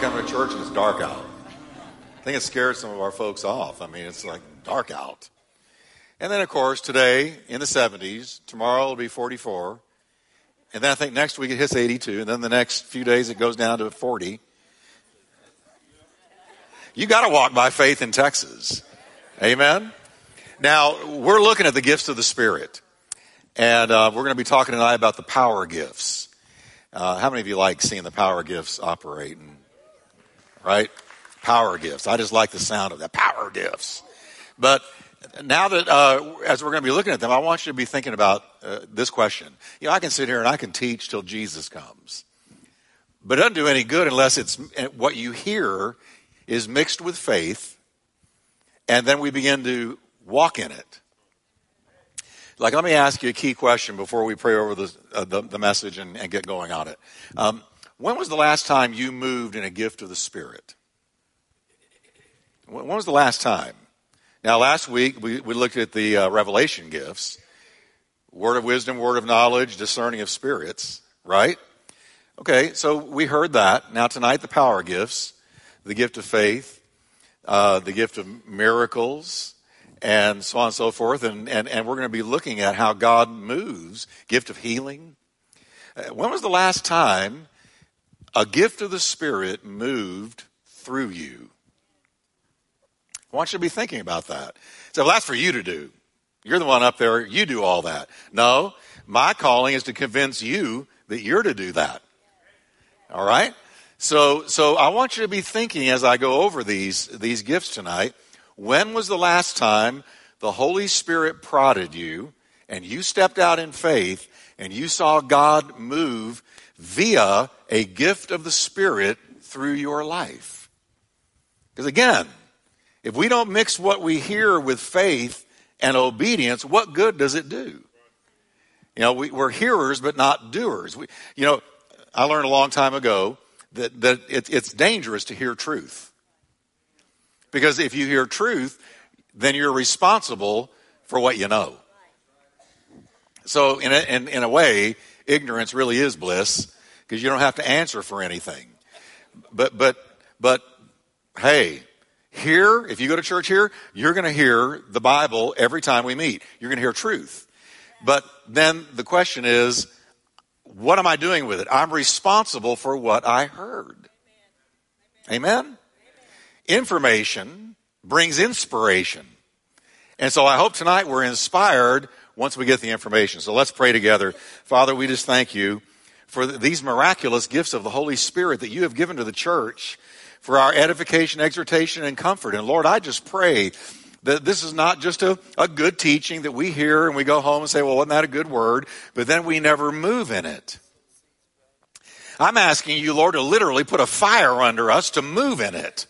coming to church and it's dark out. I think it scared some of our folks off. I mean, it's like dark out. And then, of course, today in the 70s, tomorrow it'll be 44. And then I think next week it hits 82. And then the next few days it goes down to 40. You got to walk by faith in Texas. Amen? Now, we're looking at the gifts of the Spirit. And uh, we're going to be talking tonight about the power gifts. Uh, how many of you like seeing the power gifts operate? And, right? Power gifts. I just like the sound of that. Power gifts. But now that, uh, as we're going to be looking at them, I want you to be thinking about uh, this question. You know, I can sit here and I can teach till Jesus comes. But it doesn't do any good unless it's what you hear is mixed with faith, and then we begin to walk in it. Like, let me ask you a key question before we pray over the, uh, the, the, message and, and, get going on it. Um, when was the last time you moved in a gift of the Spirit? When was the last time? Now, last week we, we looked at the uh, revelation gifts word of wisdom, word of knowledge, discerning of spirits, right? Okay, so we heard that. Now, tonight, the power gifts the gift of faith, uh, the gift of miracles, and so on and so forth. And, and, and we're going to be looking at how God moves, gift of healing. Uh, when was the last time a gift of the Spirit moved through you? I want you to be thinking about that. So well, that's for you to do. You're the one up there. You do all that. No, my calling is to convince you that you're to do that. All right? So, so I want you to be thinking as I go over these, these gifts tonight. When was the last time the Holy Spirit prodded you and you stepped out in faith and you saw God move via a gift of the Spirit through your life? Because again, if we don't mix what we hear with faith and obedience, what good does it do? You know, we, are hearers but not doers. We, you know, I learned a long time ago that, that it, it's dangerous to hear truth. Because if you hear truth, then you're responsible for what you know. So, in a, in, in a way, ignorance really is bliss because you don't have to answer for anything. But, but, but, hey, here, if you go to church here, you're going to hear the Bible every time we meet. You're going to hear truth. But then the question is, what am I doing with it? I'm responsible for what I heard. Amen? Information brings inspiration. And so I hope tonight we're inspired once we get the information. So let's pray together. Father, we just thank you for these miraculous gifts of the Holy Spirit that you have given to the church for our edification, exhortation, and comfort. And Lord, I just pray that this is not just a, a good teaching that we hear and we go home and say, well, wasn't that a good word? But then we never move in it. I'm asking you, Lord, to literally put a fire under us to move in it,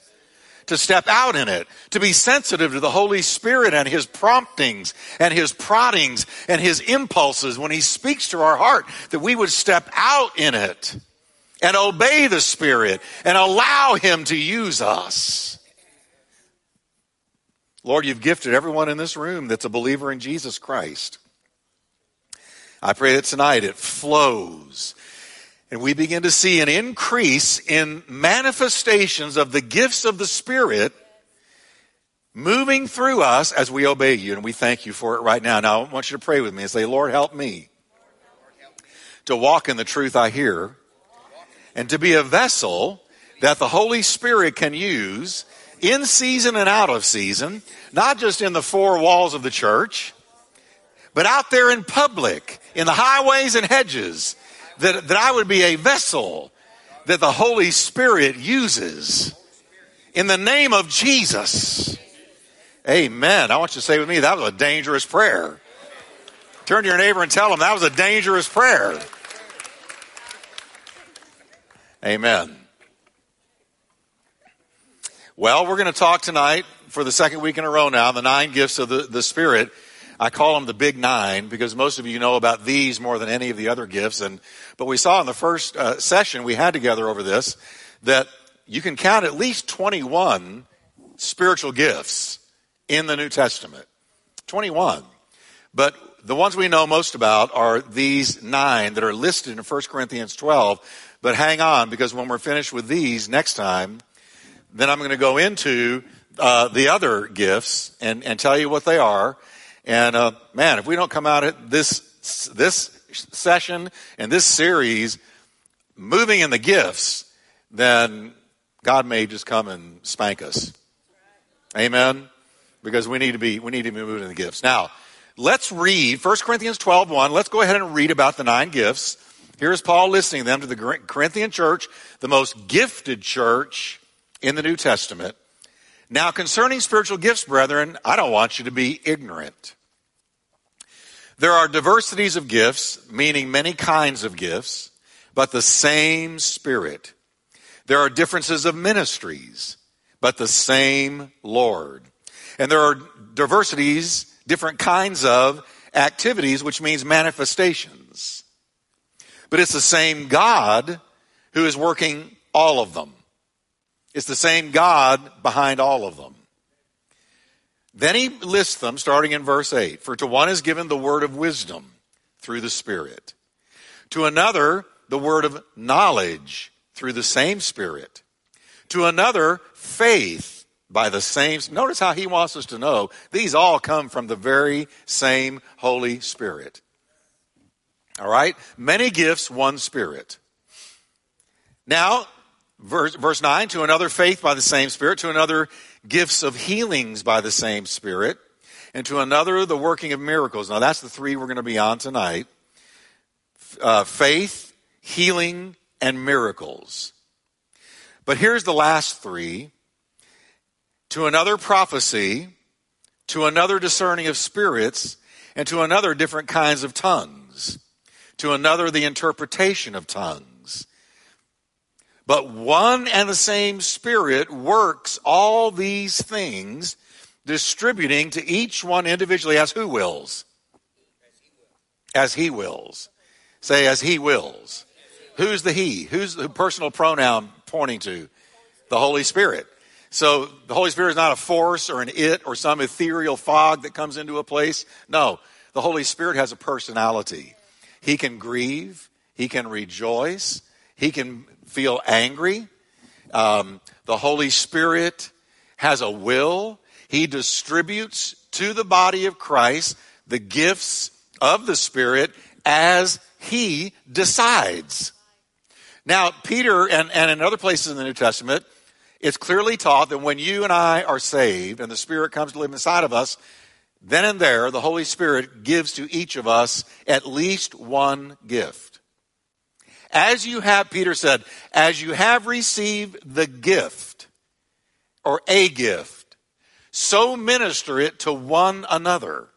to step out in it, to be sensitive to the Holy Spirit and His promptings and His proddings and His impulses when He speaks to our heart, that we would step out in it and obey the Spirit and allow Him to use us. Lord, you've gifted everyone in this room that's a believer in Jesus Christ. I pray that tonight it flows and we begin to see an increase in manifestations of the gifts of the Spirit moving through us as we obey you. And we thank you for it right now. Now, I want you to pray with me and say, Lord, help me to walk in the truth I hear and to be a vessel that the Holy Spirit can use in season and out of season, not just in the four walls of the church, but out there in public, in the highways and hedges, that, that I would be a vessel that the Holy Spirit uses in the name of Jesus. Amen. I want you to say with me, that was a dangerous prayer. Turn to your neighbor and tell them that was a dangerous prayer. Amen. Well, we're going to talk tonight for the second week in a row now, the nine gifts of the, the Spirit. I call them the big nine because most of you know about these more than any of the other gifts. And, but we saw in the first uh, session we had together over this that you can count at least 21 spiritual gifts in the New Testament. 21. But the ones we know most about are these nine that are listed in 1 Corinthians 12. But hang on, because when we're finished with these next time, then I'm going to go into uh, the other gifts and, and tell you what they are. And uh, man, if we don't come out at this this session and this series moving in the gifts, then God may just come and spank us. Amen. Because we need to be we need to be moving in the gifts. Now, let's read 1 Corinthians 12, 1. Let's go ahead and read about the nine gifts. Here's Paul listing them to the Corinthian church, the most gifted church in the New Testament. Now, concerning spiritual gifts, brethren, I don't want you to be ignorant. There are diversities of gifts, meaning many kinds of gifts, but the same Spirit. There are differences of ministries, but the same Lord. And there are diversities, different kinds of activities, which means manifestations. But it's the same God who is working all of them. It's the same God behind all of them. Then he lists them starting in verse 8. For to one is given the word of wisdom through the Spirit, to another, the word of knowledge through the same Spirit, to another, faith by the same. Notice how he wants us to know these all come from the very same Holy Spirit. All right? Many gifts, one Spirit. Now, verse, verse 9, to another, faith by the same Spirit, to another, gifts of healings by the same Spirit, and to another, the working of miracles. Now, that's the three we're going to be on tonight uh, faith, healing, and miracles. But here's the last three to another, prophecy, to another, discerning of spirits, and to another, different kinds of tongues, to another, the interpretation of tongues but one and the same Spirit works all these things, distributing to each one individually as who wills? As he wills. Say, as he wills. Who's the he? Who's the personal pronoun pointing to? The Holy Spirit. So the Holy Spirit is not a force or an it or some ethereal fog that comes into a place. No, the Holy Spirit has a personality. He can grieve, he can rejoice, he can feel angry. Um, the Holy Spirit has a will. He distributes to the body of Christ the gifts of the Spirit as he decides. Now, Peter and, and in other places in the New Testament, it's clearly taught that when you and I are saved and the Spirit comes to live inside of us, then and there the Holy Spirit gives to each of us at least one gift. As you have, Peter said, as you have received the gift or a gift, so minister it to one another.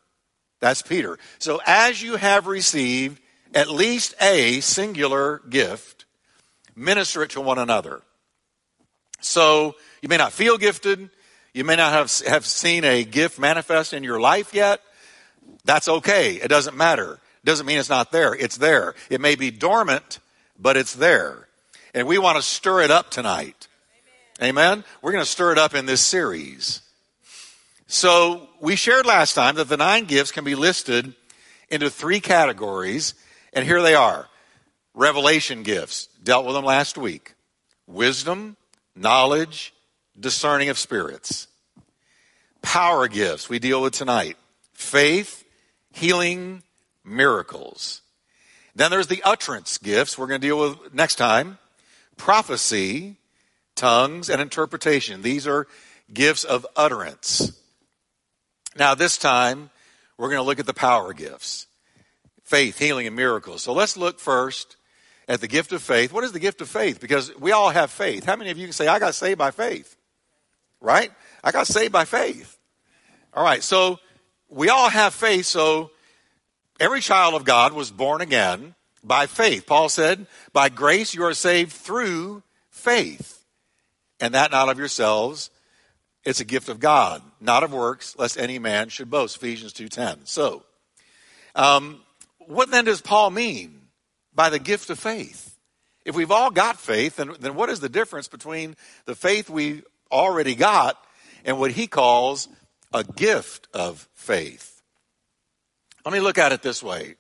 That's Peter. So as you have received at least a singular gift, minister it to one another. So you may not feel gifted. You may not have, have seen a gift manifest in your life yet. That's okay. It doesn't matter. It doesn't mean it's not there. It's there. It may be dormant, but it's there. And we want to stir it up tonight. Amen. Amen? We're going to stir it up in this series. So we shared last time that the nine gifts can be listed into three categories, and here they are. Revelation gifts, dealt with them last week. Wisdom, knowledge, discerning of spirits. Power gifts, we deal with tonight. Faith, healing, miracles. Then there's the utterance gifts we're going to deal with next time prophecy, tongues, and interpretation. These are gifts of utterance. Now, this time, we're going to look at the power gifts faith, healing, and miracles. So let's look first at the gift of faith. What is the gift of faith? Because we all have faith. How many of you can say, I got saved by faith? Right? I got saved by faith. All right, so we all have faith, so Every child of God was born again by faith. Paul said, By grace you are saved through faith. And that not of yourselves, it's a gift of God, not of works, lest any man should boast. Ephesians 2.10. So, um, what then does Paul mean by the gift of faith? If we've all got faith, then, then what is the difference between the faith we already got and what he calls a gift of faith? Let me look at it this way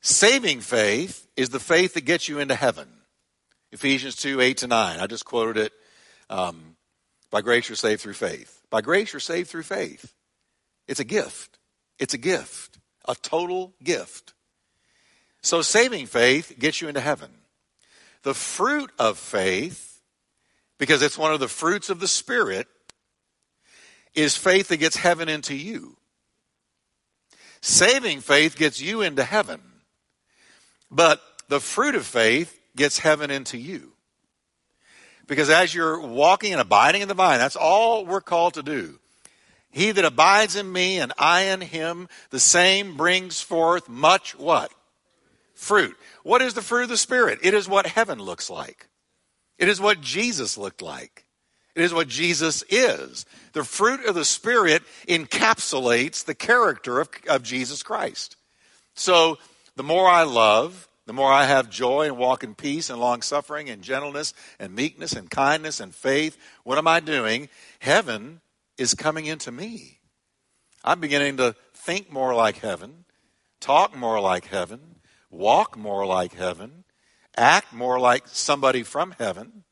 saving faith is the faith that gets you into heaven. Ephesians 2 8 to 9. I just quoted it. Um, by grace you're saved through faith. By grace you're saved through faith. It's a gift. It's a gift, a total gift. So saving faith gets you into heaven. The fruit of faith, because it's one of the fruits of the Spirit, is faith that gets heaven into you. Saving faith gets you into heaven. But the fruit of faith gets heaven into you. Because as you're walking and abiding in the vine, that's all we're called to do. He that abides in me and I in him, the same brings forth much what? Fruit. What is the fruit of the Spirit? It is what heaven looks like. It is what Jesus looked like. It is what Jesus is. The fruit of the Spirit encapsulates the character of, of Jesus Christ. So the more I love, the more I have joy and walk in peace and long suffering and gentleness and meekness and kindness and faith, what am I doing? Heaven is coming into me. I'm beginning to think more like heaven, talk more like heaven, walk more like heaven, act more like somebody from heaven.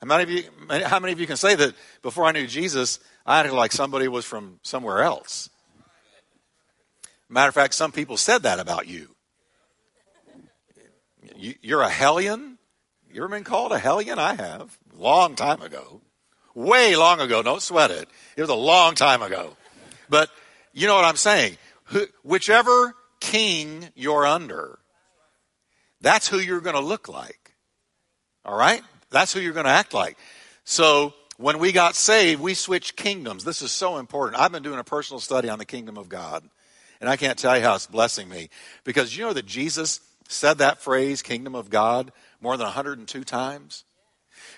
How many of you, how many of you can say that before I knew Jesus, I acted like somebody was from somewhere else? Matter of fact, some people said that about you. You're a hellion? You ever been called a hellion? I have. Long time ago. Way long ago. Don't sweat it. It was a long time ago. But you know what I'm saying? Whichever king you're under, that's who you're going to look like. All right? That's who you're going to act like. So when we got saved, we switched kingdoms. This is so important. I've been doing a personal study on the kingdom of God. And I can't tell you how it's blessing me. Because you know that Jesus said that phrase, kingdom of God, more than 102 times?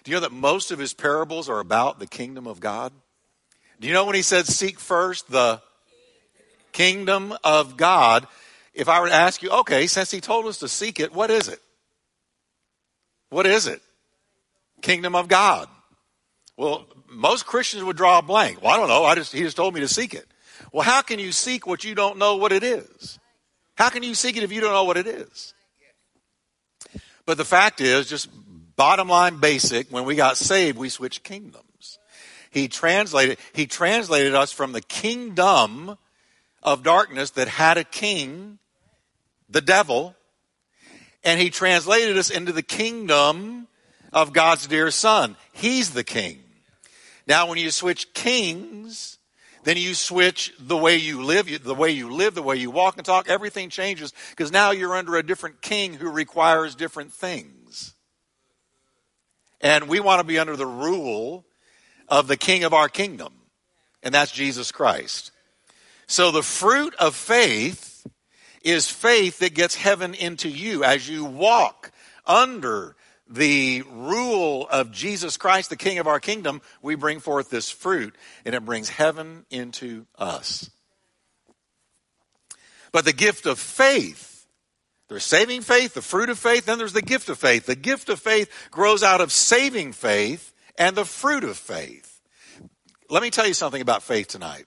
Do you know that most of his parables are about the kingdom of God? Do you know when he said, seek first the kingdom of God? If I were to ask you, okay, since he told us to seek it, what is it? What is it? Kingdom of God. Well, most Christians would draw a blank. Well, I don't know. I just, he just told me to seek it. Well, how can you seek what you don't know what it is? How can you seek it if you don't know what it is? But the fact is, just bottom line basic, when we got saved, we switched kingdoms. He translated, he translated us from the kingdom of darkness that had a king, the devil, and he translated us into the kingdom of God's dear son. He's the king. Now, when you switch kings, then you switch the way you live, the way you live, the way you walk and talk, everything changes because now you're under a different king who requires different things. And we want to be under the rule of the king of our kingdom, and that's Jesus Christ. So the fruit of faith is faith that gets heaven into you as you walk under the rule of Jesus Christ, the King of our kingdom, we bring forth this fruit, and it brings heaven into us. But the gift of faith, there's saving faith, the fruit of faith, then there's the gift of faith. The gift of faith grows out of saving faith and the fruit of faith. Let me tell you something about faith tonight.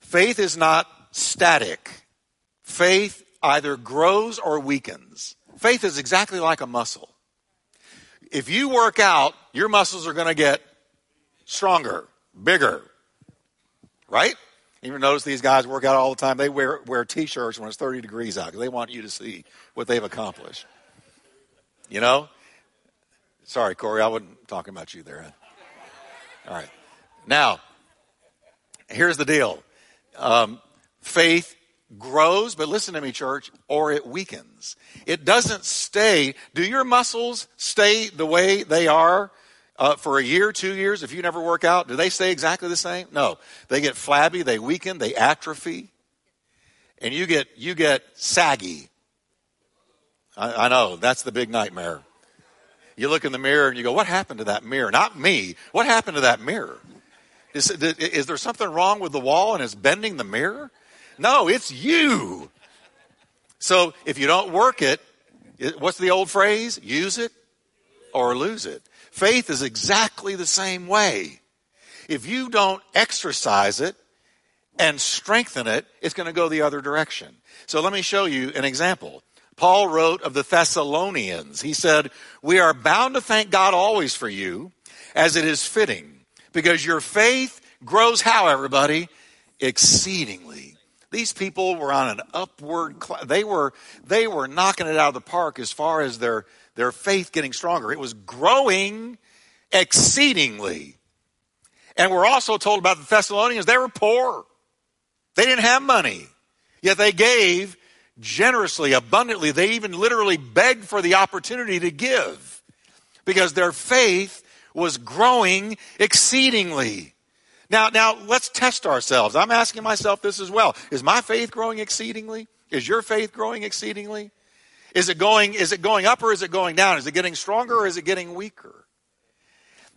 Faith is not static. Faith either grows or weakens. Faith is exactly like a muscle if you work out, your muscles are going to get stronger, bigger, right? You ever notice these guys work out all the time. They wear, wear t-shirts when it's 30 degrees out because they want you to see what they've accomplished. You know? Sorry, Corey, I wasn't talking about you there. All right. Now, here's the deal. Um, faith grows, but listen to me, church, or it weakens. It doesn't stay. Do your muscles stay the way they are uh, for a year, two years, if you never work out? Do they stay exactly the same? No. They get flabby, they weaken, they atrophy, and you get, you get saggy. I, I know, that's the big nightmare. You look in the mirror and you go, what happened to that mirror? Not me. What happened to that mirror? Is, is there something wrong with the wall and it's bending the mirror? No, it's you. So if you don't work it, what's the old phrase? Use it or lose it. Faith is exactly the same way. If you don't exercise it, and strengthen it, it's going to go the other direction. So let me show you an example. Paul wrote of the Thessalonians. He said, We are bound to thank God always for you, as it is fitting, because your faith grows how, everybody? Exceedingly. These people were on an upward, cl- they were, they were knocking it out of the park as far as their, their faith getting stronger. It was growing exceedingly. And we're also told about the Thessalonians, they were poor. They didn't have money. Yet they gave generously, abundantly. They even literally begged for the opportunity to give because their faith was growing exceedingly. Now, now let's test ourselves. I'm asking myself this as well. Is my faith growing exceedingly? Is your faith growing exceedingly? Is it going, is it going up or is it going down? Is it getting stronger or is it getting weaker?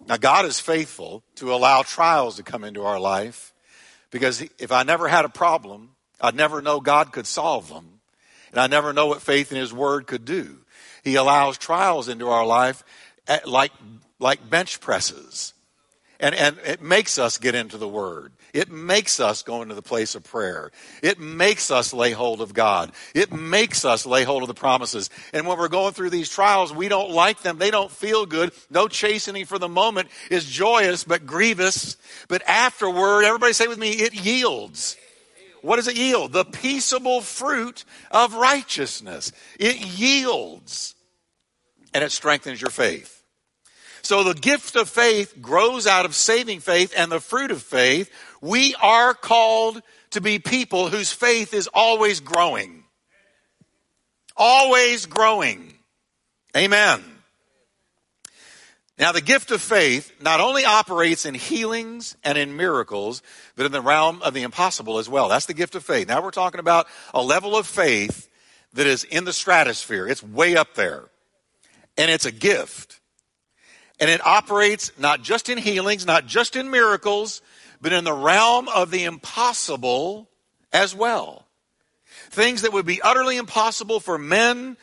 Now, God is faithful to allow trials to come into our life because if I never had a problem, I'd never know God could solve them. And I never know what faith in His Word could do. He allows trials into our life like, like bench presses. And, and it makes us get into the Word. It makes us go into the place of prayer. It makes us lay hold of God. It makes us lay hold of the promises. And when we're going through these trials, we don't like them. They don't feel good. No chastening for the moment is joyous, but grievous. But afterward, everybody say with me, it yields. What does it yield? The peaceable fruit of righteousness. It yields and it strengthens your faith. So the gift of faith grows out of saving faith and the fruit of faith. We are called to be people whose faith is always growing. Always growing. Amen. Now, the gift of faith not only operates in healings and in miracles, but in the realm of the impossible as well. That's the gift of faith. Now, we're talking about a level of faith that is in the stratosphere, it's way up there. And it's a gift. And it operates not just in healings, not just in miracles, but in the realm of the impossible as well. Things that would be utterly impossible for men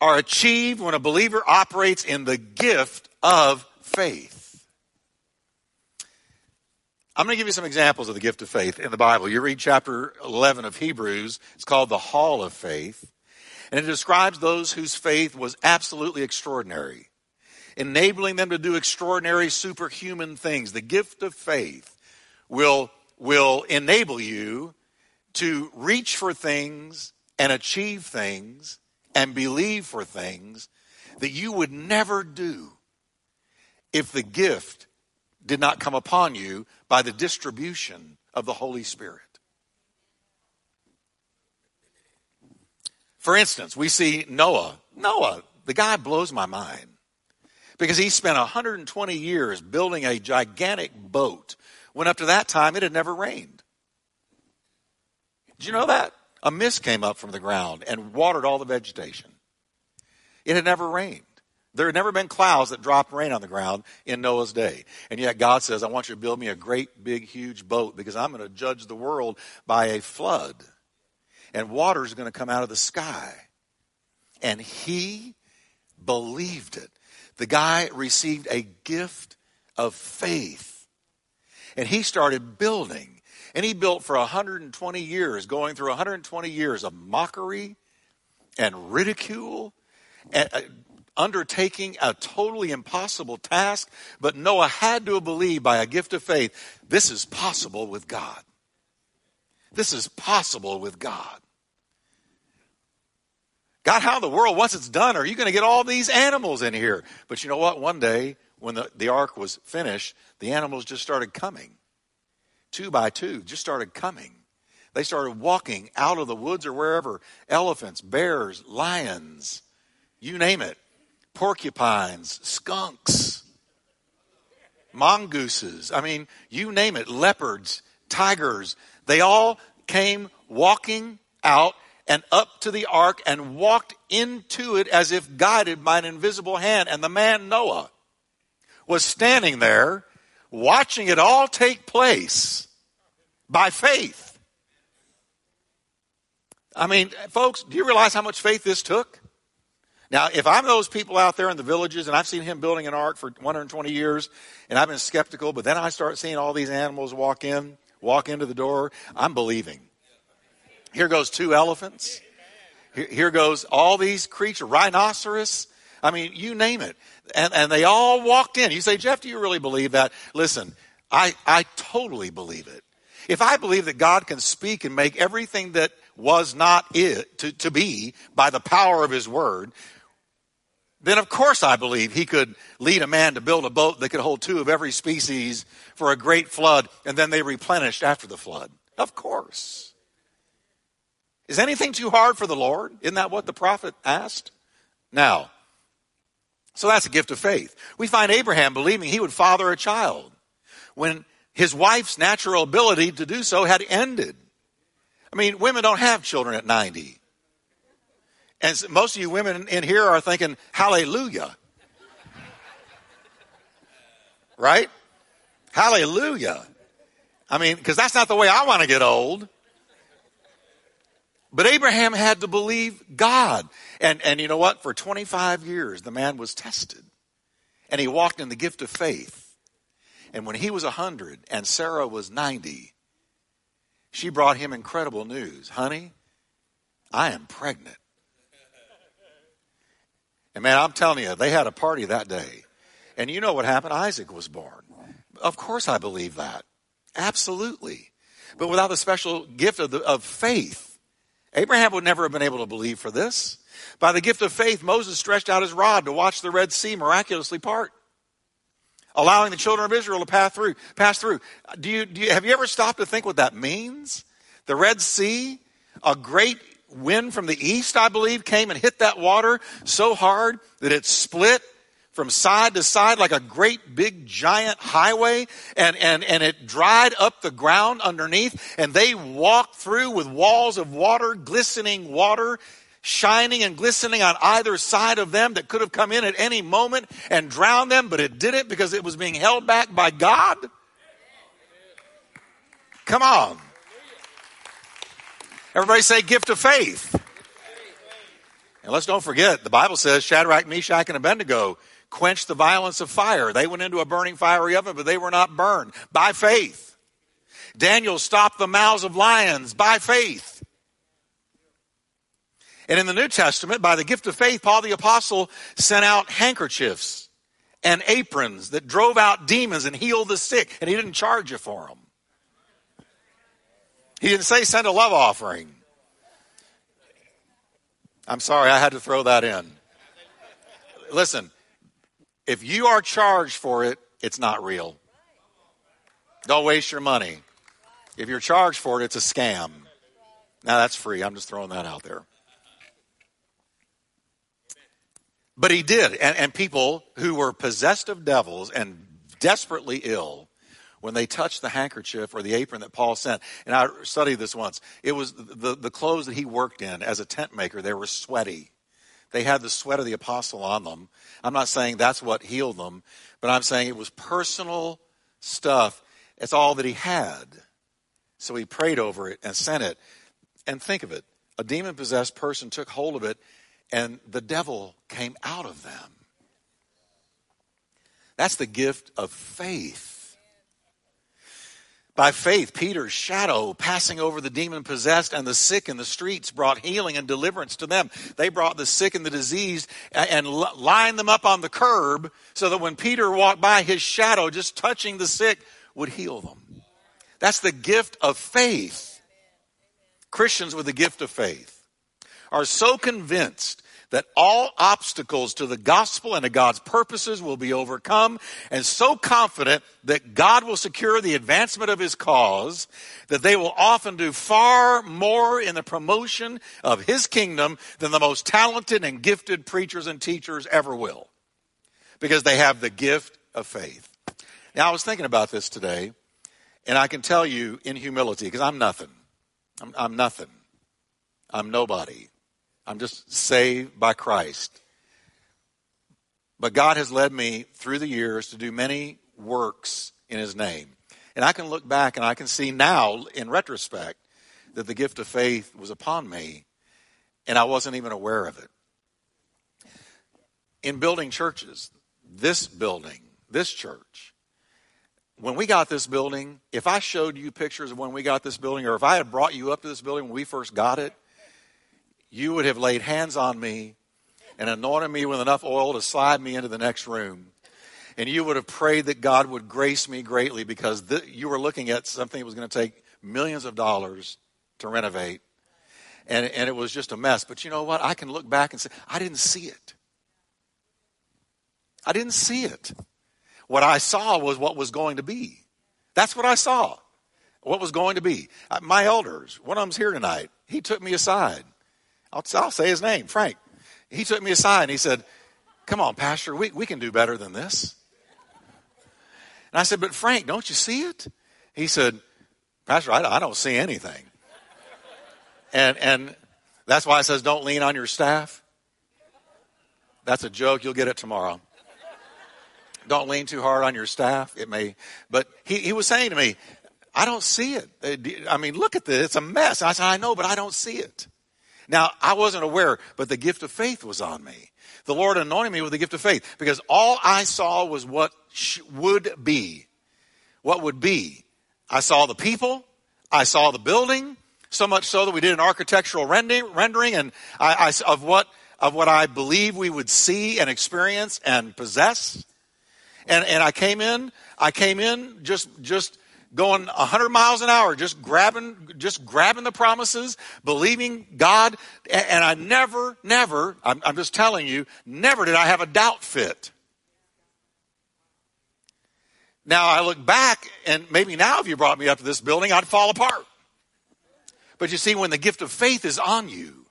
are achieved when a believer operates in the gift of faith. I'm going to give you some examples of the gift of faith in the Bible. You read chapter 11 of Hebrews, it's called the Hall of Faith, and it describes those whose faith was absolutely extraordinary enabling them to do extraordinary superhuman things. The gift of faith will, will enable you to reach for things and achieve things and believe for things that you would never do if the gift did not come upon you by the distribution of the Holy Spirit. For instance, we see Noah. Noah, the guy blows my mind because he spent 120 years building a gigantic boat when up to that time it had never rained. Did you know that? A mist came up from the ground and watered all the vegetation. It had never rained. There had never been clouds that dropped rain on the ground in Noah's day. And yet God says, I want you to build me a great, big, huge boat because I'm going to judge the world by a flood. And water is going to come out of the sky. And he believed it. The guy received a gift of faith. And he started building. And he built for 120 years, going through 120 years of mockery and ridicule, and uh, undertaking a totally impossible task. But Noah had to believe by a gift of faith this is possible with God. This is possible with God. God, how in the world, once it's done, are you going to get all these animals in here? But you know what? One day, when the, the ark was finished, the animals just started coming. Two by two, just started coming. They started walking out of the woods or wherever. Elephants, bears, lions, you name it. Porcupines, skunks, mongooses. I mean, you name it. Leopards, tigers. They all came walking out and up to the ark and walked into it as if guided by an invisible hand. And the man Noah was standing there watching it all take place by faith. I mean, folks, do you realize how much faith this took? Now, if I'm those people out there in the villages and I've seen him building an ark for 120 years and I've been skeptical, but then I start seeing all these animals walk in, walk into the door, I'm believing. Here goes two elephants. Here goes all these creatures, rhinoceros. I mean, you name it. And, and they all walked in. You say, Jeff, do you really believe that? Listen, I, I totally believe it. If I believe that God can speak and make everything that was not it to, to be by the power of his word, then of course I believe he could lead a man to build a boat that could hold two of every species for a great flood, and then they replenished after the flood. Of course. Is anything too hard for the Lord? Isn't that what the prophet asked? Now, so that's a gift of faith. We find Abraham believing he would father a child when his wife's natural ability to do so had ended. I mean, women don't have children at 90. And most of you women in here are thinking, hallelujah. Right? Hallelujah. I mean, because that's not the way I want to get old. But Abraham had to believe God. And, and you know what? For 25 years, the man was tested. And he walked in the gift of faith. And when he was 100 and Sarah was 90, she brought him incredible news. Honey, I am pregnant. And man, I'm telling you, they had a party that day. And you know what happened? Isaac was born. Of course I believe that. Absolutely. But without the special gift of, the, of faith, Abraham would never have been able to believe for this. By the gift of faith, Moses stretched out his rod to watch the Red Sea miraculously part, allowing the children of Israel to pass through. Pass through. Do you, do you, have you ever stopped to think what that means? The Red Sea, a great wind from the east, I believe, came and hit that water so hard that it split from side to side like a great big giant highway and, and, and it dried up the ground underneath and they walked through with walls of water, glistening water, shining and glistening on either side of them that could have come in at any moment and drowned them, but it didn't because it was being held back by God. Come on. Everybody say gift of faith. And let's don't forget, the Bible says Shadrach, Meshach, and Abednego quenched the violence of fire. They went into a burning fiery oven, but they were not burned by faith. Daniel stopped the mouths of lions by faith. And in the New Testament, by the gift of faith, Paul the Apostle sent out handkerchiefs and aprons that drove out demons and healed the sick, and he didn't charge you for them. He didn't say send a love offering. I'm sorry, I had to throw that in. Listen, if you are charged for it, it's not real. Don't waste your money. If you're charged for it, it's a scam. Now that's free. I'm just throwing that out there. But he did. And, and people who were possessed of devils and desperately ill, when they touched the handkerchief or the apron that Paul sent, and I studied this once, it was the, the clothes that he worked in as a tent maker, they were sweaty. They had the sweat of the apostle on them. I'm not saying that's what healed them, but I'm saying it was personal stuff. It's all that he had. So he prayed over it and sent it. And think of it a demon possessed person took hold of it, and the devil came out of them. That's the gift of faith. By faith, Peter's shadow passing over the demon possessed and the sick in the streets brought healing and deliverance to them. They brought the sick and the diseased and lined them up on the curb so that when Peter walked by, his shadow just touching the sick would heal them. That's the gift of faith. Christians with the gift of faith are so convinced that all obstacles to the gospel and to God's purposes will be overcome, and so confident that God will secure the advancement of his cause that they will often do far more in the promotion of his kingdom than the most talented and gifted preachers and teachers ever will, because they have the gift of faith. Now, I was thinking about this today, and I can tell you in humility, because I'm nothing. I'm, I'm nothing. I'm nobody. I'm just saved by Christ. But God has led me through the years to do many works in His name. And I can look back and I can see now, in retrospect, that the gift of faith was upon me and I wasn't even aware of it. In building churches, this building, this church, when we got this building, if I showed you pictures of when we got this building, or if I had brought you up to this building when we first got it, you would have laid hands on me and anointed me with enough oil to slide me into the next room. And you would have prayed that God would grace me greatly because th- you were looking at something that was going to take millions of dollars to renovate. And, and it was just a mess. But you know what? I can look back and say, I didn't see it. I didn't see it. What I saw was what was going to be. That's what I saw. What was going to be. Uh, my elders, one of them's here tonight. He took me aside. I'll, I'll say his name, Frank. He took me aside and he said, Come on, Pastor, we, we can do better than this. And I said, But Frank, don't you see it? He said, Pastor, I, I don't see anything. And, and that's why it says, Don't lean on your staff. That's a joke. You'll get it tomorrow. Don't lean too hard on your staff. It may, but he, he was saying to me, I don't see it. Uh, I mean, look at this. It's a mess. I said, I know, but I don't see it. Now, I wasn't aware, but the gift of faith was on me. The Lord anointed me with the gift of faith because all I saw was what sh- would be. What would be. I saw the people. I saw the building. So much so that we did an architectural rendering and I, I, of what of what I believe we would see and experience and possess. And, and I came in, I came in just, just going 100 miles an hour, just grabbing, just grabbing the promises, believing God. And I never, never, I'm, I'm just telling you, never did I have a doubt fit. Now I look back, and maybe now if you brought me up to this building, I'd fall apart. But you see, when the gift of faith is on you,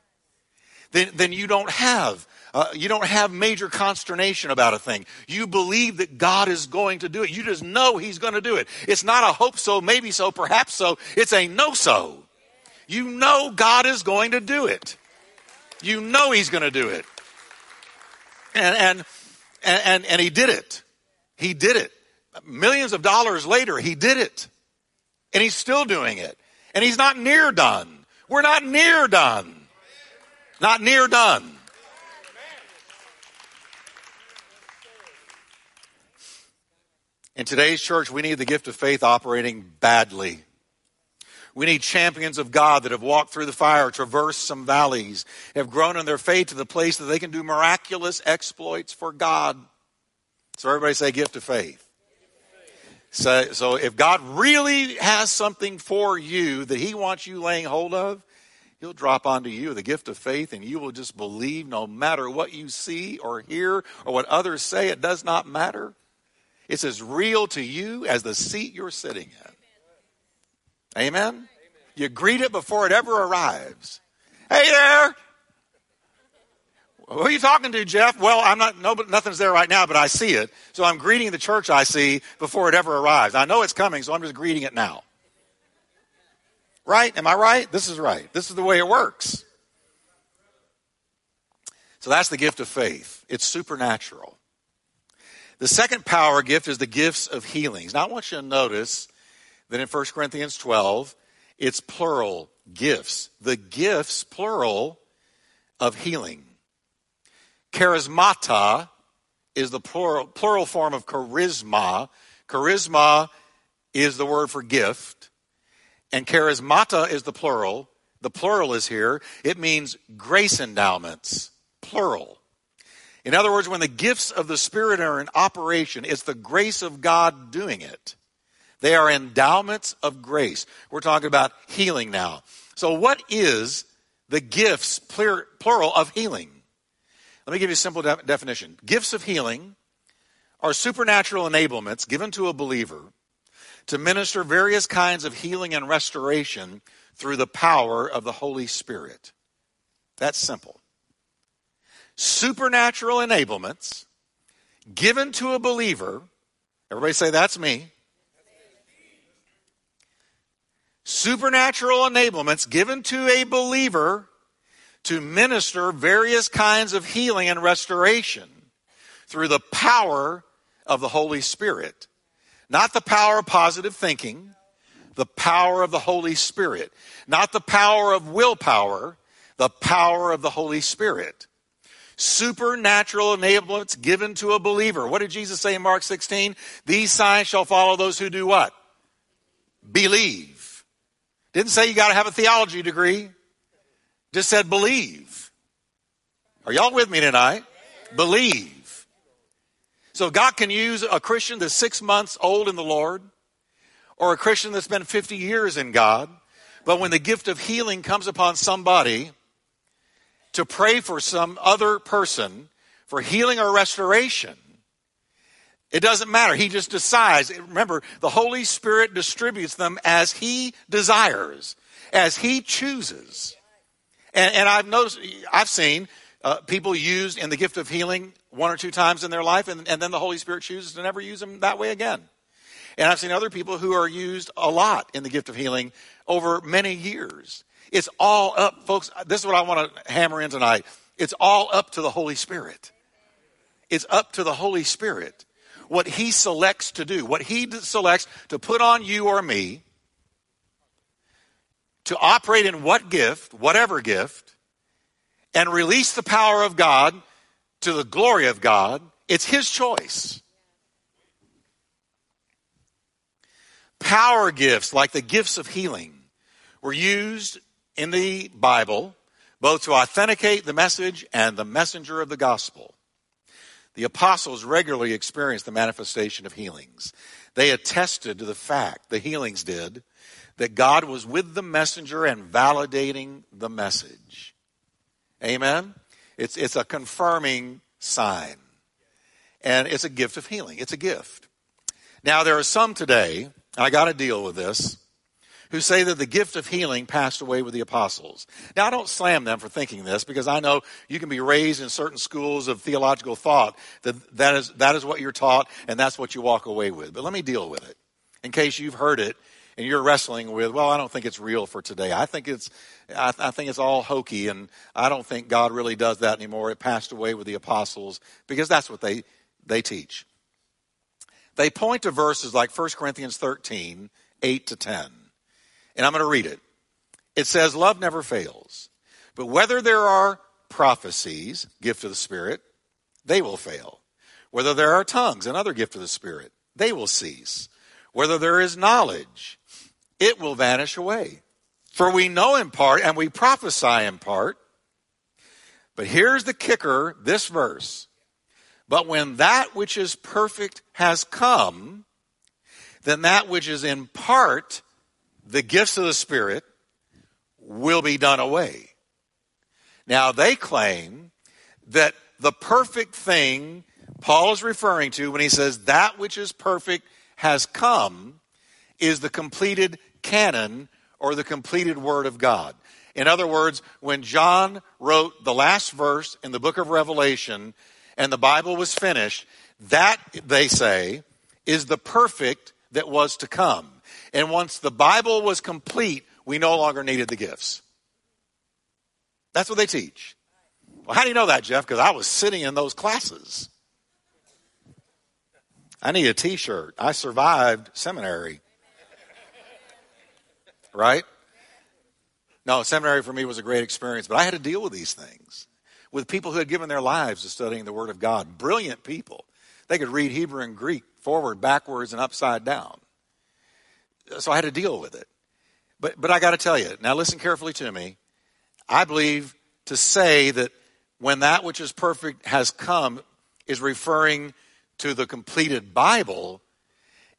then, then you don't have uh, you don't have major consternation about a thing. You believe that God is going to do it. You just know He's going to do it. It's not a hope so, maybe so, perhaps so. It's a know so. You know God is going to do it. You know He's going to do it. And, and, and, and He did it. He did it. Millions of dollars later, He did it. And He's still doing it. And He's not near done. We're not near done. Not near done. In today's church, we need the gift of faith operating badly. We need champions of God that have walked through the fire, traversed some valleys, have grown in their faith to the place that they can do miraculous exploits for God. So everybody say gift of faith. So, so if God really has something for you that he wants you laying hold of, he'll drop onto you the gift of faith and you will just believe no matter what you see or hear or what others say, it does not matter. It's as real to you as the seat you're sitting in. Amen? You greet it before it ever arrives. Hey there! Who are you talking to, Jeff? Well, I'm not, no, nothing's there right now, but I see it. So I'm greeting the church I see before it ever arrives. I know it's coming, so I'm just greeting it now. Right? Am I right? This is right. This is the way it works. So that's the gift of faith. It's supernatural. The second power gift is the gifts of healings. Now, I want you to notice that in 1 Corinthians 12, it's plural gifts. The gifts, plural, of healing. Charismata is the plural, plural form of charisma. Charisma is the word for gift, and charismata is the plural. The plural is here. It means grace endowments, plural. In other words, when the gifts of the Spirit are in operation, it's the grace of God doing it. They are endowments of grace. We're talking about healing now. So, what is the gifts, plural, of healing? Let me give you a simple de- definition. Gifts of healing are supernatural enablements given to a believer to minister various kinds of healing and restoration through the power of the Holy Spirit. That's simple supernatural enablements given to a believer. Everybody say, That's me. Supernatural enablements given to a believer to minister various kinds of healing and restoration through the power of the Holy Spirit. Not the power of positive thinking, the power of the Holy Spirit. Not the power of willpower, the power of the Holy Spirit. Supernatural enablements given to a believer. What did Jesus say in Mark 16? These signs shall follow those who do what? Believe. Didn't say you got to have a theology degree. Just said believe. Are y'all with me tonight? Believe. So God can use a Christian that's six months old in the Lord or a Christian that's been 50 years in God. But when the gift of healing comes upon somebody to pray for some other person for healing or restoration, it doesn't matter. He just decides. Remember, the Holy Spirit distributes them as He desires, as He chooses. And, and I've noticed, I've seen uh, people used in the gift of healing one or two times in their life, and, and then the Holy Spirit chooses to never use them that way again. And I've seen other people who are used a lot in the gift of healing over many years. It's all up, folks. This is what I want to hammer in tonight. It's all up to the Holy Spirit. It's up to the Holy Spirit. What He selects to do, what He selects to put on you or me, to operate in what gift, whatever gift, and release the power of God to the glory of God, it's His choice. Power gifts, like the gifts of healing, were used in the Bible both to authenticate the message and the messenger of the gospel. The apostles regularly experienced the manifestation of healings. They attested to the fact, the healings did, that God was with the messenger and validating the message. Amen? It's, it's a confirming sign. And it's a gift of healing. It's a gift. Now, there are some today I got to deal with this, who say that the gift of healing passed away with the apostles. Now, I don't slam them for thinking this because I know you can be raised in certain schools of theological thought that that is, that is what you're taught and that's what you walk away with. But let me deal with it in case you've heard it and you're wrestling with, well, I don't think it's real for today. I think it's, I, I think it's all hokey and I don't think God really does that anymore. It passed away with the apostles because that's what they, they teach. They point to verses like 1 Corinthians 13, 8 to 10. And I'm going to read it. It says, Love never fails. But whether there are prophecies, gift of the Spirit, they will fail. Whether there are tongues, another gift of the Spirit, they will cease. Whether there is knowledge, it will vanish away. For we know in part and we prophesy in part. But here's the kicker this verse but when that which is perfect has come, then that which is in part, the gifts of the Spirit, will be done away. Now they claim that the perfect thing Paul is referring to when he says that which is perfect has come is the completed canon or the completed word of God. In other words, when John wrote the last verse in the book of Revelation, and the Bible was finished, that, they say, is the perfect that was to come. And once the Bible was complete, we no longer needed the gifts. That's what they teach. Well, how do you know that, Jeff? Because I was sitting in those classes. I need a t shirt. I survived seminary. Right? No, seminary for me was a great experience, but I had to deal with these things with people who had given their lives to studying the Word of God. Brilliant people. They could read Hebrew and Greek forward, backwards, and upside down. So I had to deal with it. But, but I got to tell you, now listen carefully to me. I believe to say that when that which is perfect has come is referring to the completed Bible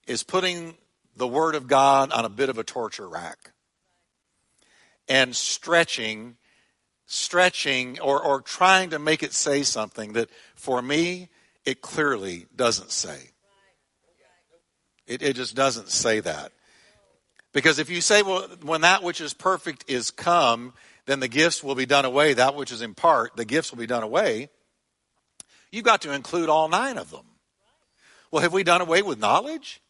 is putting the Word of God on a bit of a torture rack and stretching stretching or, or trying to make it say something that for me, it clearly doesn't say. It, it just doesn't say that. Because if you say, well, when that which is perfect is come, then the gifts will be done away. That which is in part, the gifts will be done away. You've got to include all nine of them. Well, have we done away with knowledge?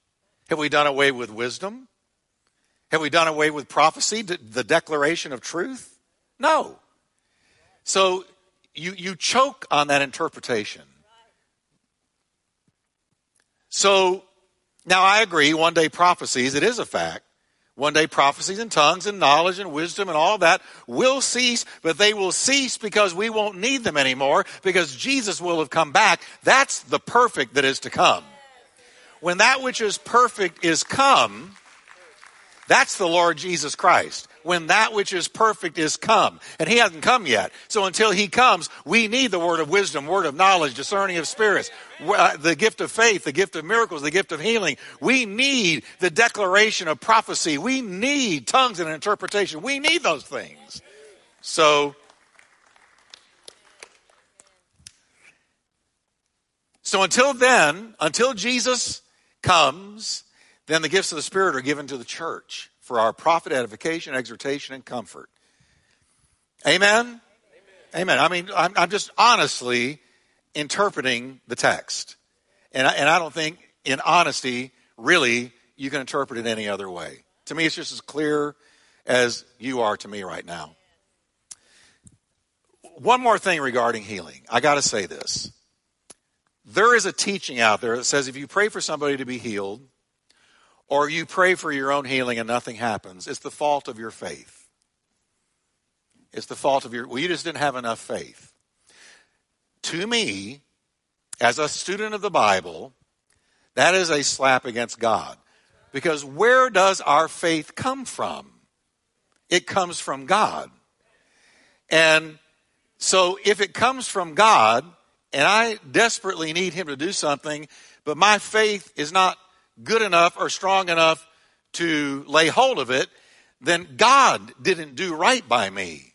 Have we done away with wisdom? Have we done away with prophecy, the declaration of truth? No. So you, you choke on that interpretation. So now I agree, one day prophecies, it is a fact. One day prophecies and tongues and knowledge and wisdom and all that will cease, but they will cease because we won't need them anymore because Jesus will have come back. That's the perfect that is to come. When that which is perfect is come, that's the Lord Jesus Christ. When that which is perfect is come. And he hasn't come yet. So until he comes, we need the word of wisdom, word of knowledge, discerning of spirits, uh, the gift of faith, the gift of miracles, the gift of healing. We need the declaration of prophecy. We need tongues and interpretation. We need those things. So, so until then, until Jesus comes, then the gifts of the Spirit are given to the church for our profit, edification, exhortation, and comfort. Amen? Amen. Amen. I mean, I'm, I'm, just honestly interpreting the text. And I, and I don't think, in honesty, really, you can interpret it any other way. To me, it's just as clear as you are to me right now. One more thing regarding healing. I got to say this. There is a teaching out there that says if you pray for somebody to be healed, or you pray for your own healing and nothing happens, it's the fault of your faith. It's the fault of your, well, you just didn't have enough faith. To me, as a student of the Bible, that is a slap against God. Because where does our faith come from? It comes from God. And so if it comes from God, and I desperately need Him to do something, but my faith is not good enough or strong enough to lay hold of it, then God didn't do right by me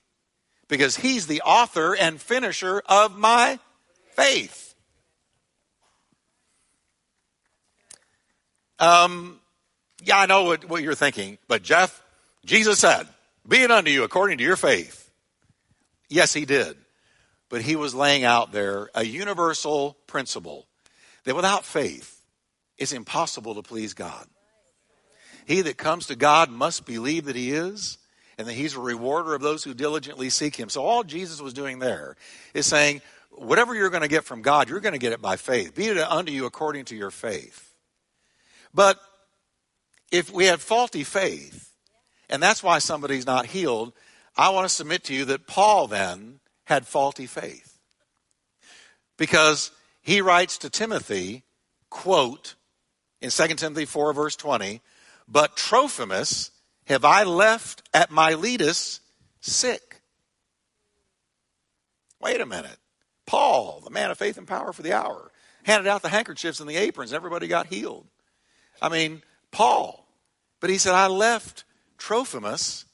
because He's the author and finisher of my faith. Um, yeah, I know what, what you're thinking, but Jeff, Jesus said, Be it unto you according to your faith. Yes, He did. But He was laying out there a universal principle that without faith, it's impossible to please God. He that comes to God must believe that he is and that he's a rewarder of those who diligently seek him. So all Jesus was doing there is saying, whatever you're going to get from God, you're going to get it by faith. Be it unto you according to your faith. But if we have faulty faith, and that's why somebody's not healed, I want to submit to you that Paul then had faulty faith. Because he writes to Timothy, quote, in 2 Timothy 4, verse 20, but Trophimus have I left at Miletus sick. Wait a minute. Paul, the man of faith and power for the hour, handed out the handkerchiefs and the aprons. Everybody got healed. I mean, Paul. But he said, I left Trophimus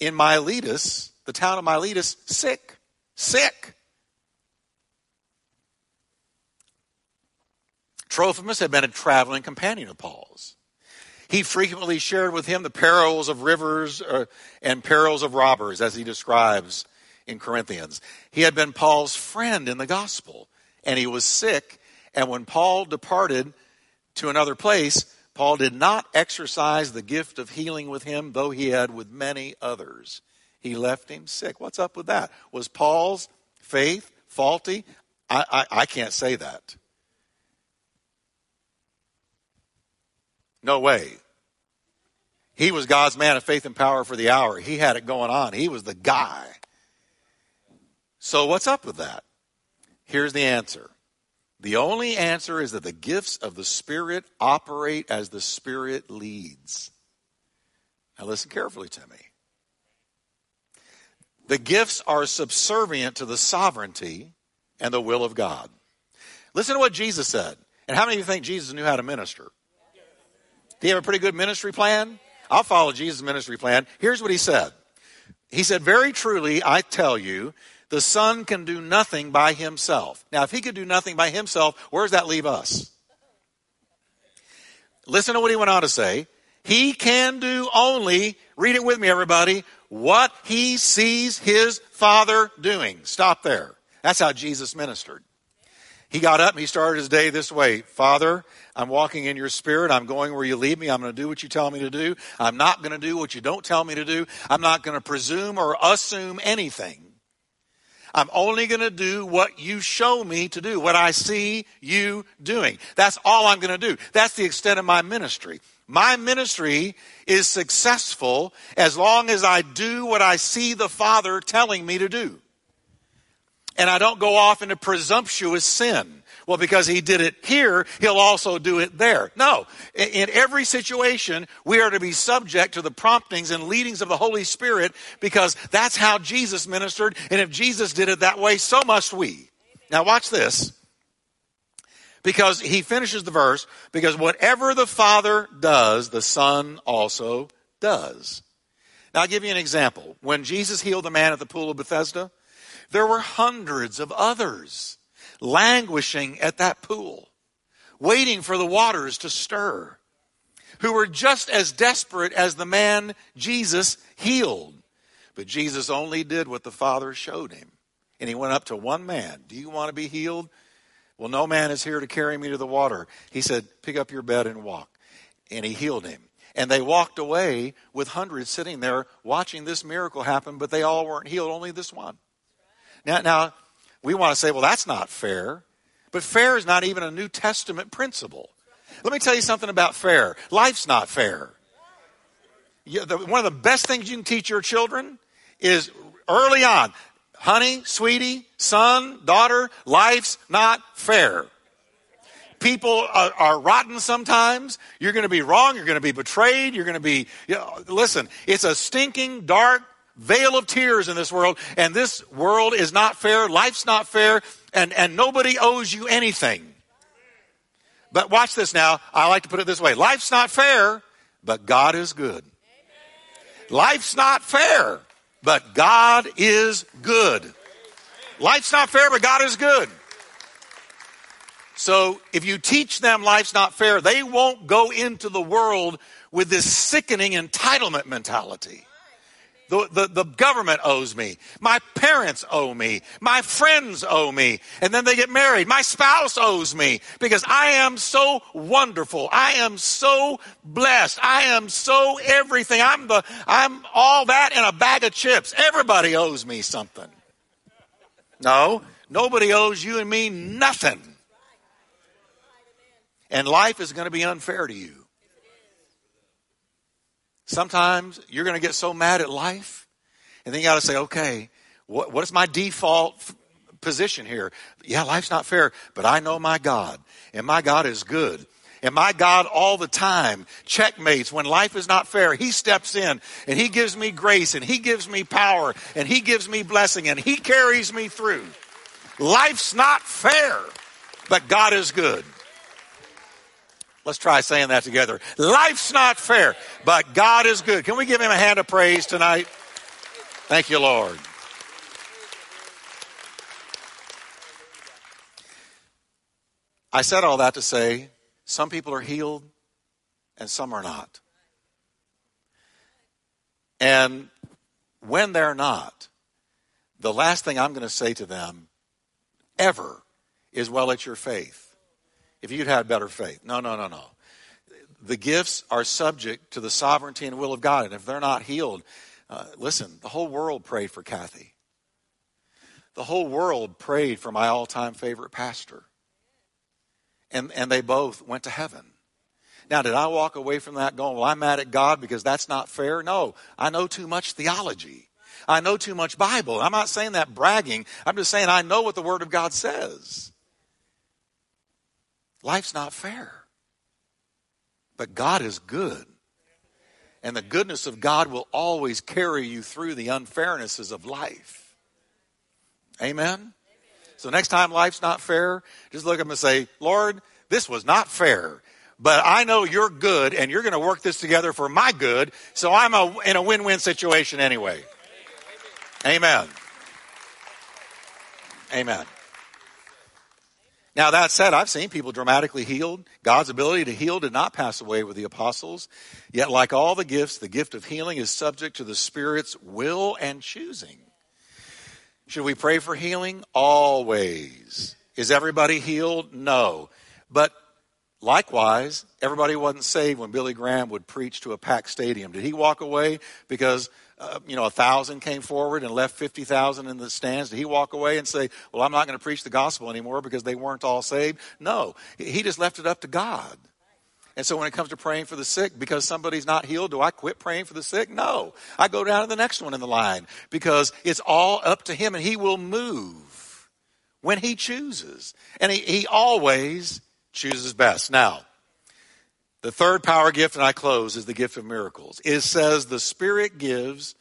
in Miletus, the town of Miletus, sick. Sick. Trophimus had been a traveling companion of Paul's. He frequently shared with him the perils of rivers uh, and perils of robbers, as he describes in Corinthians. He had been Paul's friend in the gospel, and he was sick. And when Paul departed to another place, Paul did not exercise the gift of healing with him, though he had with many others. He left him sick. What's up with that? Was Paul's faith faulty? I, I, I can't say that. No way. He was God's man of faith and power for the hour. He had it going on. He was the guy. So, what's up with that? Here's the answer. The only answer is that the gifts of the Spirit operate as the Spirit leads. Now, listen carefully to me. The gifts are subservient to the sovereignty and the will of God. Listen to what Jesus said. And how many of you think Jesus knew how to minister? Do you have a pretty good ministry plan? I'll follow Jesus' ministry plan. Here's what he said. He said, Very truly, I tell you, the Son can do nothing by himself. Now, if he could do nothing by himself, where does that leave us? Listen to what he went on to say. He can do only, read it with me, everybody, what he sees his Father doing. Stop there. That's how Jesus ministered. He got up and he started his day this way Father, I'm walking in your spirit. I'm going where you lead me. I'm going to do what you tell me to do. I'm not going to do what you don't tell me to do. I'm not going to presume or assume anything. I'm only going to do what you show me to do, what I see you doing. That's all I'm going to do. That's the extent of my ministry. My ministry is successful as long as I do what I see the Father telling me to do. And I don't go off into presumptuous sin. Well, because he did it here, he'll also do it there. No. In every situation, we are to be subject to the promptings and leadings of the Holy Spirit because that's how Jesus ministered. And if Jesus did it that way, so must we. Now watch this. Because he finishes the verse, because whatever the Father does, the Son also does. Now I'll give you an example. When Jesus healed the man at the pool of Bethesda, there were hundreds of others languishing at that pool, waiting for the waters to stir, who were just as desperate as the man Jesus healed. But Jesus only did what the Father showed him. And he went up to one man. Do you want to be healed? Well, no man is here to carry me to the water. He said, Pick up your bed and walk. And he healed him. And they walked away with hundreds sitting there watching this miracle happen, but they all weren't healed, only this one. Now, now we want to say, well, that's not fair. But fair is not even a New Testament principle. Let me tell you something about fair. Life's not fair. You, the, one of the best things you can teach your children is early on, honey, sweetie, son, daughter, life's not fair. People are, are rotten sometimes. You're going to be wrong. You're going to be betrayed. You're going to be, you know, listen, it's a stinking, dark, vale of tears in this world, and this world is not fair, life's not fair, and, and nobody owes you anything. But watch this now. I like to put it this way life's not fair, but God is good. Life's not fair, but God is good. Life's not fair, but God is good. So if you teach them life's not fair, they won't go into the world with this sickening entitlement mentality. The, the, the, government owes me. My parents owe me. My friends owe me. And then they get married. My spouse owes me because I am so wonderful. I am so blessed. I am so everything. I'm the, I'm all that in a bag of chips. Everybody owes me something. No, nobody owes you and me nothing. And life is going to be unfair to you. Sometimes you're going to get so mad at life, and then you got to say, okay, what, what is my default position here? Yeah, life's not fair, but I know my God, and my God is good. And my God all the time checkmates when life is not fair. He steps in and He gives me grace and He gives me power and He gives me blessing and He carries me through. Life's not fair, but God is good. Let's try saying that together. Life's not fair, but God is good. Can we give him a hand of praise tonight? Thank you, Lord. I said all that to say some people are healed and some are not. And when they're not, the last thing I'm going to say to them ever is, well, it's your faith if you'd had better faith. No, no, no, no. The gifts are subject to the sovereignty and will of God. And if they're not healed, uh, listen, the whole world prayed for Kathy. The whole world prayed for my all time favorite pastor. And, and they both went to heaven. Now, did I walk away from that going, well, I'm mad at God because that's not fair? No, I know too much theology. I know too much Bible. I'm not saying that bragging. I'm just saying I know what the Word of God says. Life's not fair. But God is good. And the goodness of God will always carry you through the unfairnesses of life. Amen? So next time life's not fair, just look at him and say, Lord, this was not fair. But I know you're good and you're going to work this together for my good. So I'm a, in a win win situation anyway. Amen. Amen. Now, that said, I've seen people dramatically healed. God's ability to heal did not pass away with the apostles. Yet, like all the gifts, the gift of healing is subject to the Spirit's will and choosing. Should we pray for healing? Always. Is everybody healed? No. But likewise, everybody wasn't saved when Billy Graham would preach to a packed stadium. Did he walk away because uh, you know, a thousand came forward and left 50,000 in the stands, did he walk away and say, well, I'm not going to preach the gospel anymore because they weren't all saved? No. He just left it up to God. And so when it comes to praying for the sick, because somebody's not healed, do I quit praying for the sick? No. I go down to the next one in the line because it's all up to him and he will move when he chooses. And he, he always chooses best. Now, the third power gift, and I close, is the gift of miracles. It says the Spirit gives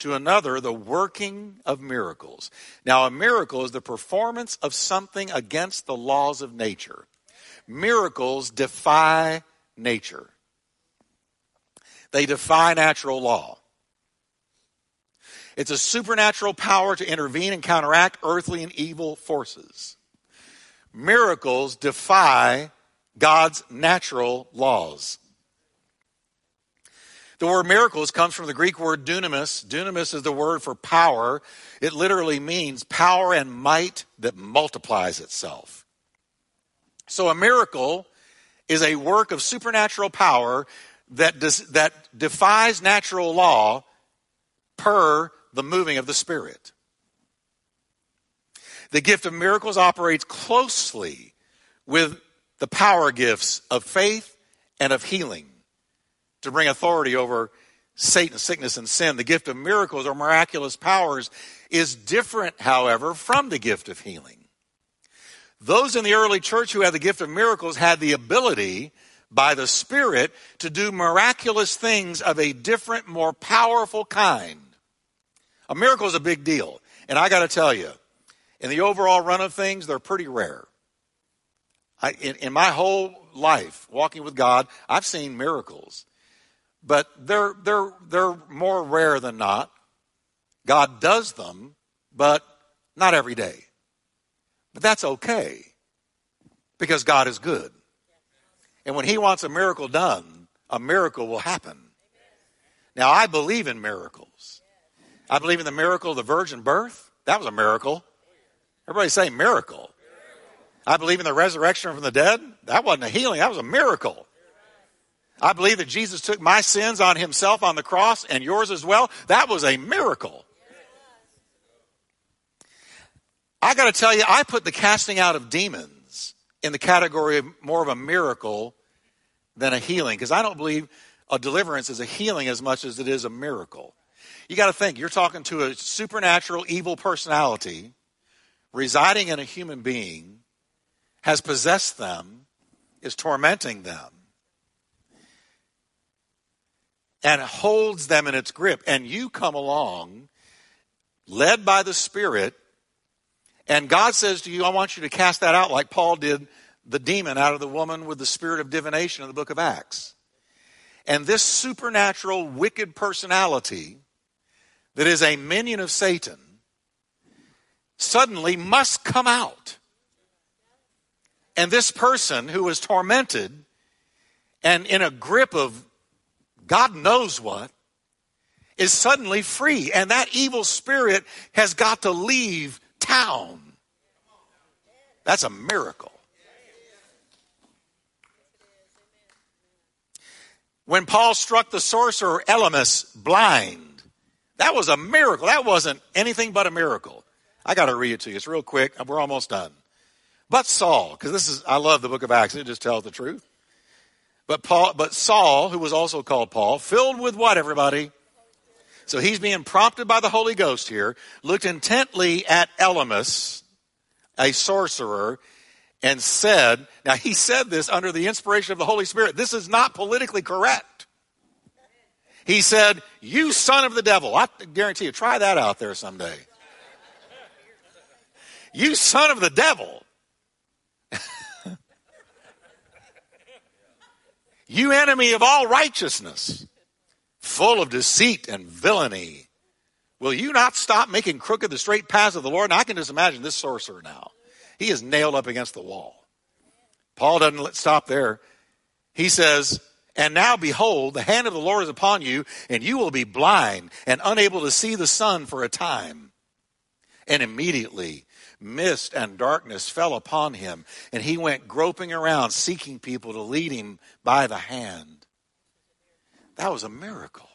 to another the working of miracles. Now, a miracle is the performance of something against the laws of nature. Miracles defy nature, they defy natural law. It's a supernatural power to intervene and counteract earthly and evil forces. Miracles defy God's natural laws. The word miracles comes from the Greek word dunamis. Dunamis is the word for power. It literally means power and might that multiplies itself. So a miracle is a work of supernatural power that, does, that defies natural law per the moving of the Spirit. The gift of miracles operates closely with the power gifts of faith and of healing to bring authority over Satan, sickness, and sin. The gift of miracles or miraculous powers is different, however, from the gift of healing. Those in the early church who had the gift of miracles had the ability by the Spirit to do miraculous things of a different, more powerful kind. A miracle is a big deal. And I got to tell you, in the overall run of things, they're pretty rare. I, in, in my whole life walking with God, I've seen miracles, but they're, they're, they're more rare than not. God does them, but not every day. But that's okay because God is good. And when He wants a miracle done, a miracle will happen. Now, I believe in miracles. I believe in the miracle of the virgin birth. That was a miracle. Everybody say miracle. I believe in the resurrection from the dead. That wasn't a healing, that was a miracle. I believe that Jesus took my sins on himself on the cross and yours as well. That was a miracle. I got to tell you, I put the casting out of demons in the category of more of a miracle than a healing because I don't believe a deliverance is a healing as much as it is a miracle. You got to think, you're talking to a supernatural evil personality residing in a human being, has possessed them, is tormenting them, and holds them in its grip. And you come along, led by the Spirit, and God says to you, I want you to cast that out like Paul did the demon out of the woman with the spirit of divination in the book of Acts. And this supernatural, wicked personality that is a minion of Satan suddenly must come out. And this person who was tormented and in a grip of God knows what is suddenly free. And that evil spirit has got to leave town. That's a miracle. When Paul struck the sorcerer Elymas blind, that was a miracle. That wasn't anything but a miracle. I got to read it to you. It's real quick. We're almost done. But Saul, because this is, I love the book of Acts. It just tells the truth. But Paul, but Saul, who was also called Paul, filled with what, everybody? So he's being prompted by the Holy Ghost here, looked intently at Elymas, a sorcerer, and said, now he said this under the inspiration of the Holy Spirit. This is not politically correct. He said, You son of the devil. I guarantee you, try that out there someday. You son of the devil. You enemy of all righteousness full of deceit and villainy. Will you not stop making crooked the straight paths of the Lord? And I can just imagine this sorcerer now. He is nailed up against the wall. Paul doesn't stop there. He says, And now behold, the hand of the Lord is upon you, and you will be blind and unable to see the sun for a time. And immediately mist and darkness fell upon him, and he went groping around, seeking people to lead him by the hand. That was a miracle.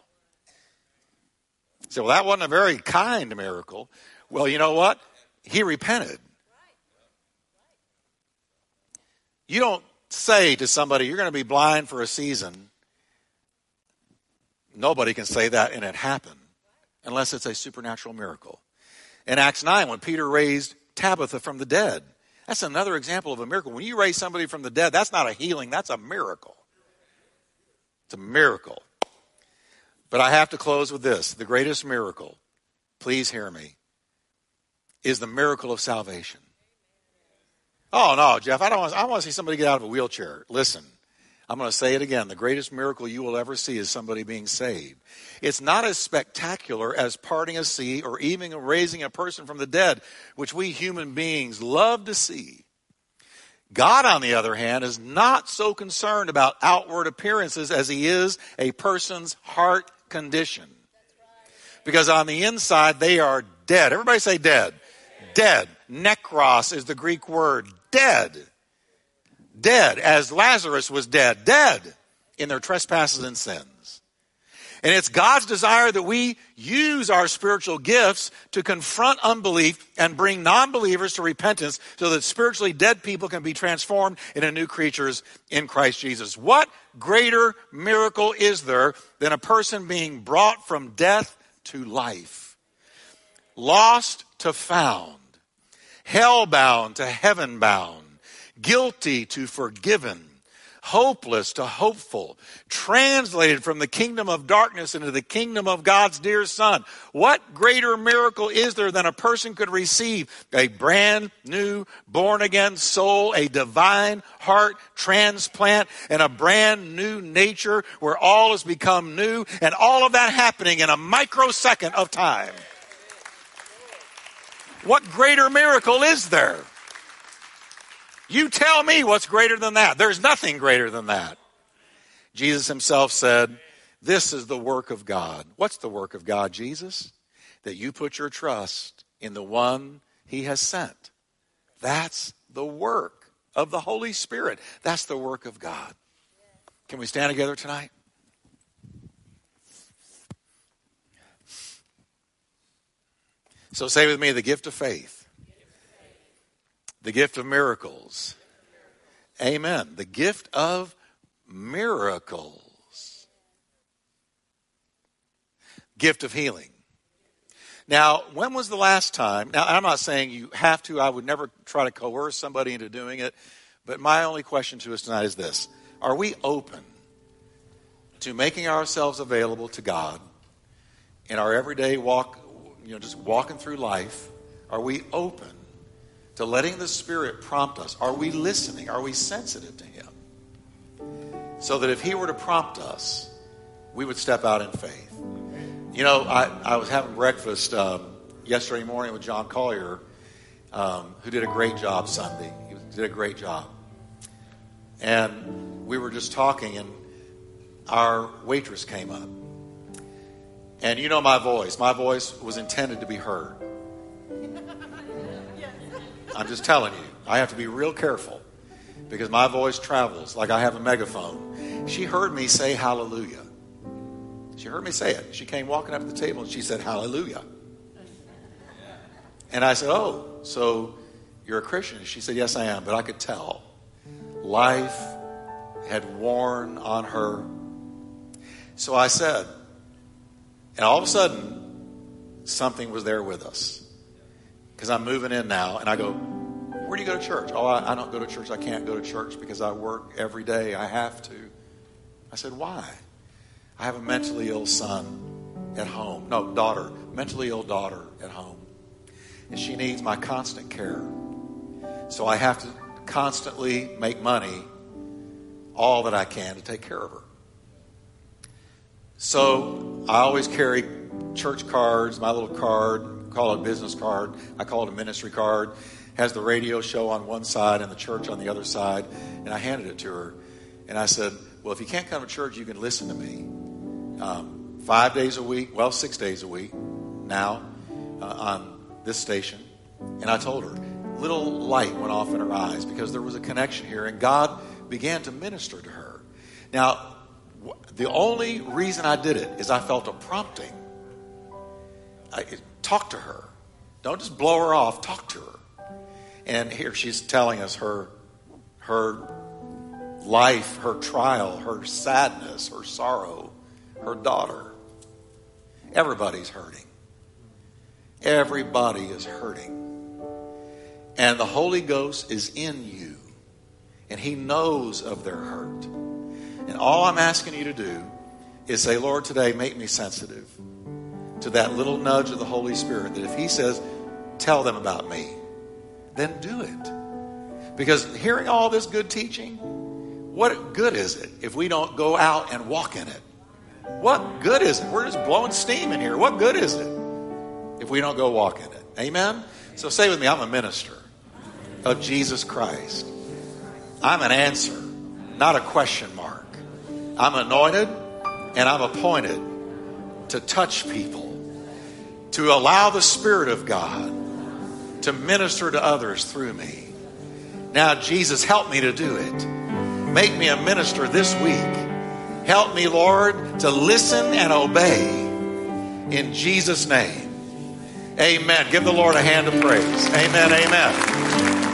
So, well, that wasn't a very kind miracle. Well, you know what? He repented. You don't say to somebody, you're going to be blind for a season. Nobody can say that and it happened unless it's a supernatural miracle. In Acts 9, when Peter raised Tabitha from the dead, that's another example of a miracle. When you raise somebody from the dead, that's not a healing, that's a miracle. It's a miracle. But I have to close with this the greatest miracle, please hear me, is the miracle of salvation. Oh, no, Jeff, I don't want, I want to see somebody get out of a wheelchair. Listen, I'm going to say it again. The greatest miracle you will ever see is somebody being saved. It's not as spectacular as parting a sea or even raising a person from the dead, which we human beings love to see. God, on the other hand, is not so concerned about outward appearances as he is a person's heart condition. Because on the inside, they are dead. Everybody say dead. Dead. Necros is the Greek word. Dead dead, as Lazarus was dead, dead in their trespasses and sins. And it's God's desire that we use our spiritual gifts to confront unbelief and bring non believers to repentance so that spiritually dead people can be transformed into new creatures in Christ Jesus. What greater miracle is there than a person being brought from death to life? Lost to found, hell bound to heaven bound guilty to forgiven, hopeless to hopeful, translated from the kingdom of darkness into the kingdom of God's dear Son. What greater miracle is there than a person could receive a brand new born again soul, a divine heart transplant, and a brand new nature where all has become new, and all of that happening in a microsecond of time? What greater miracle is there? You tell me what's greater than that. There's nothing greater than that. Jesus himself said, This is the work of God. What's the work of God, Jesus? That you put your trust in the one he has sent. That's the work of the Holy Spirit. That's the work of God. Can we stand together tonight? So say with me the gift of faith the gift of miracles. Amen. The gift of miracles. Gift of healing. Now, when was the last time? Now, I'm not saying you have to. I would never try to coerce somebody into doing it. But my only question to us tonight is this Are we open to making ourselves available to God in our everyday walk, you know, just walking through life? Are we open to letting the Spirit prompt us. Are we listening? Are we sensitive to Him? So that if He were to prompt us, we would step out in faith. You know, I, I was having breakfast um, yesterday morning with John Collier, um, who did a great job Sunday. He did a great job. And we were just talking, and our waitress came up. And you know my voice. My voice was intended to be heard. I'm just telling you, I have to be real careful because my voice travels like I have a megaphone. She heard me say hallelujah. She heard me say it. She came walking up to the table and she said hallelujah. And I said, Oh, so you're a Christian? She said, Yes, I am. But I could tell life had worn on her. So I said, and all of a sudden, something was there with us because I'm moving in now. And I go, Where do you go to church? Oh, I, I, don't go to church. I can't go to church because I work every day. I have to. I said, Why? I have a mentally ill son at home. No, daughter, mentally ill daughter at home. And she needs my constant care. So I have to constantly make money, all that I can, to take care of her. So I always carry church cards, my little card, call it a business card. I call it a ministry card. Has the radio show on one side and the church on the other side. And I handed it to her. And I said, Well, if you can't come to church, you can listen to me. Um, five days a week, well, six days a week now uh, on this station. And I told her, little light went off in her eyes because there was a connection here, and God began to minister to her. Now, the only reason I did it is I felt a prompting I, talk to her. Don't just blow her off. Talk to her. And here she's telling us her her life, her trial, her sadness, her sorrow, her daughter. Everybody's hurting. Everybody is hurting. And the Holy Ghost is in you. And He knows of their hurt. And all I'm asking you to do is say, Lord, today make me sensitive to that little nudge of the Holy Spirit that if He says, tell them about me, then do it. Because hearing all this good teaching, what good is it if we don't go out and walk in it? What good is it? We're just blowing steam in here. What good is it if we don't go walk in it? Amen? So say with me, I'm a minister of Jesus Christ. I'm an answer, not a question mark. I'm anointed and I'm appointed to touch people, to allow the Spirit of God to minister to others through me. Now, Jesus, help me to do it. Make me a minister this week. Help me, Lord, to listen and obey in Jesus' name. Amen. Give the Lord a hand of praise. Amen. Amen.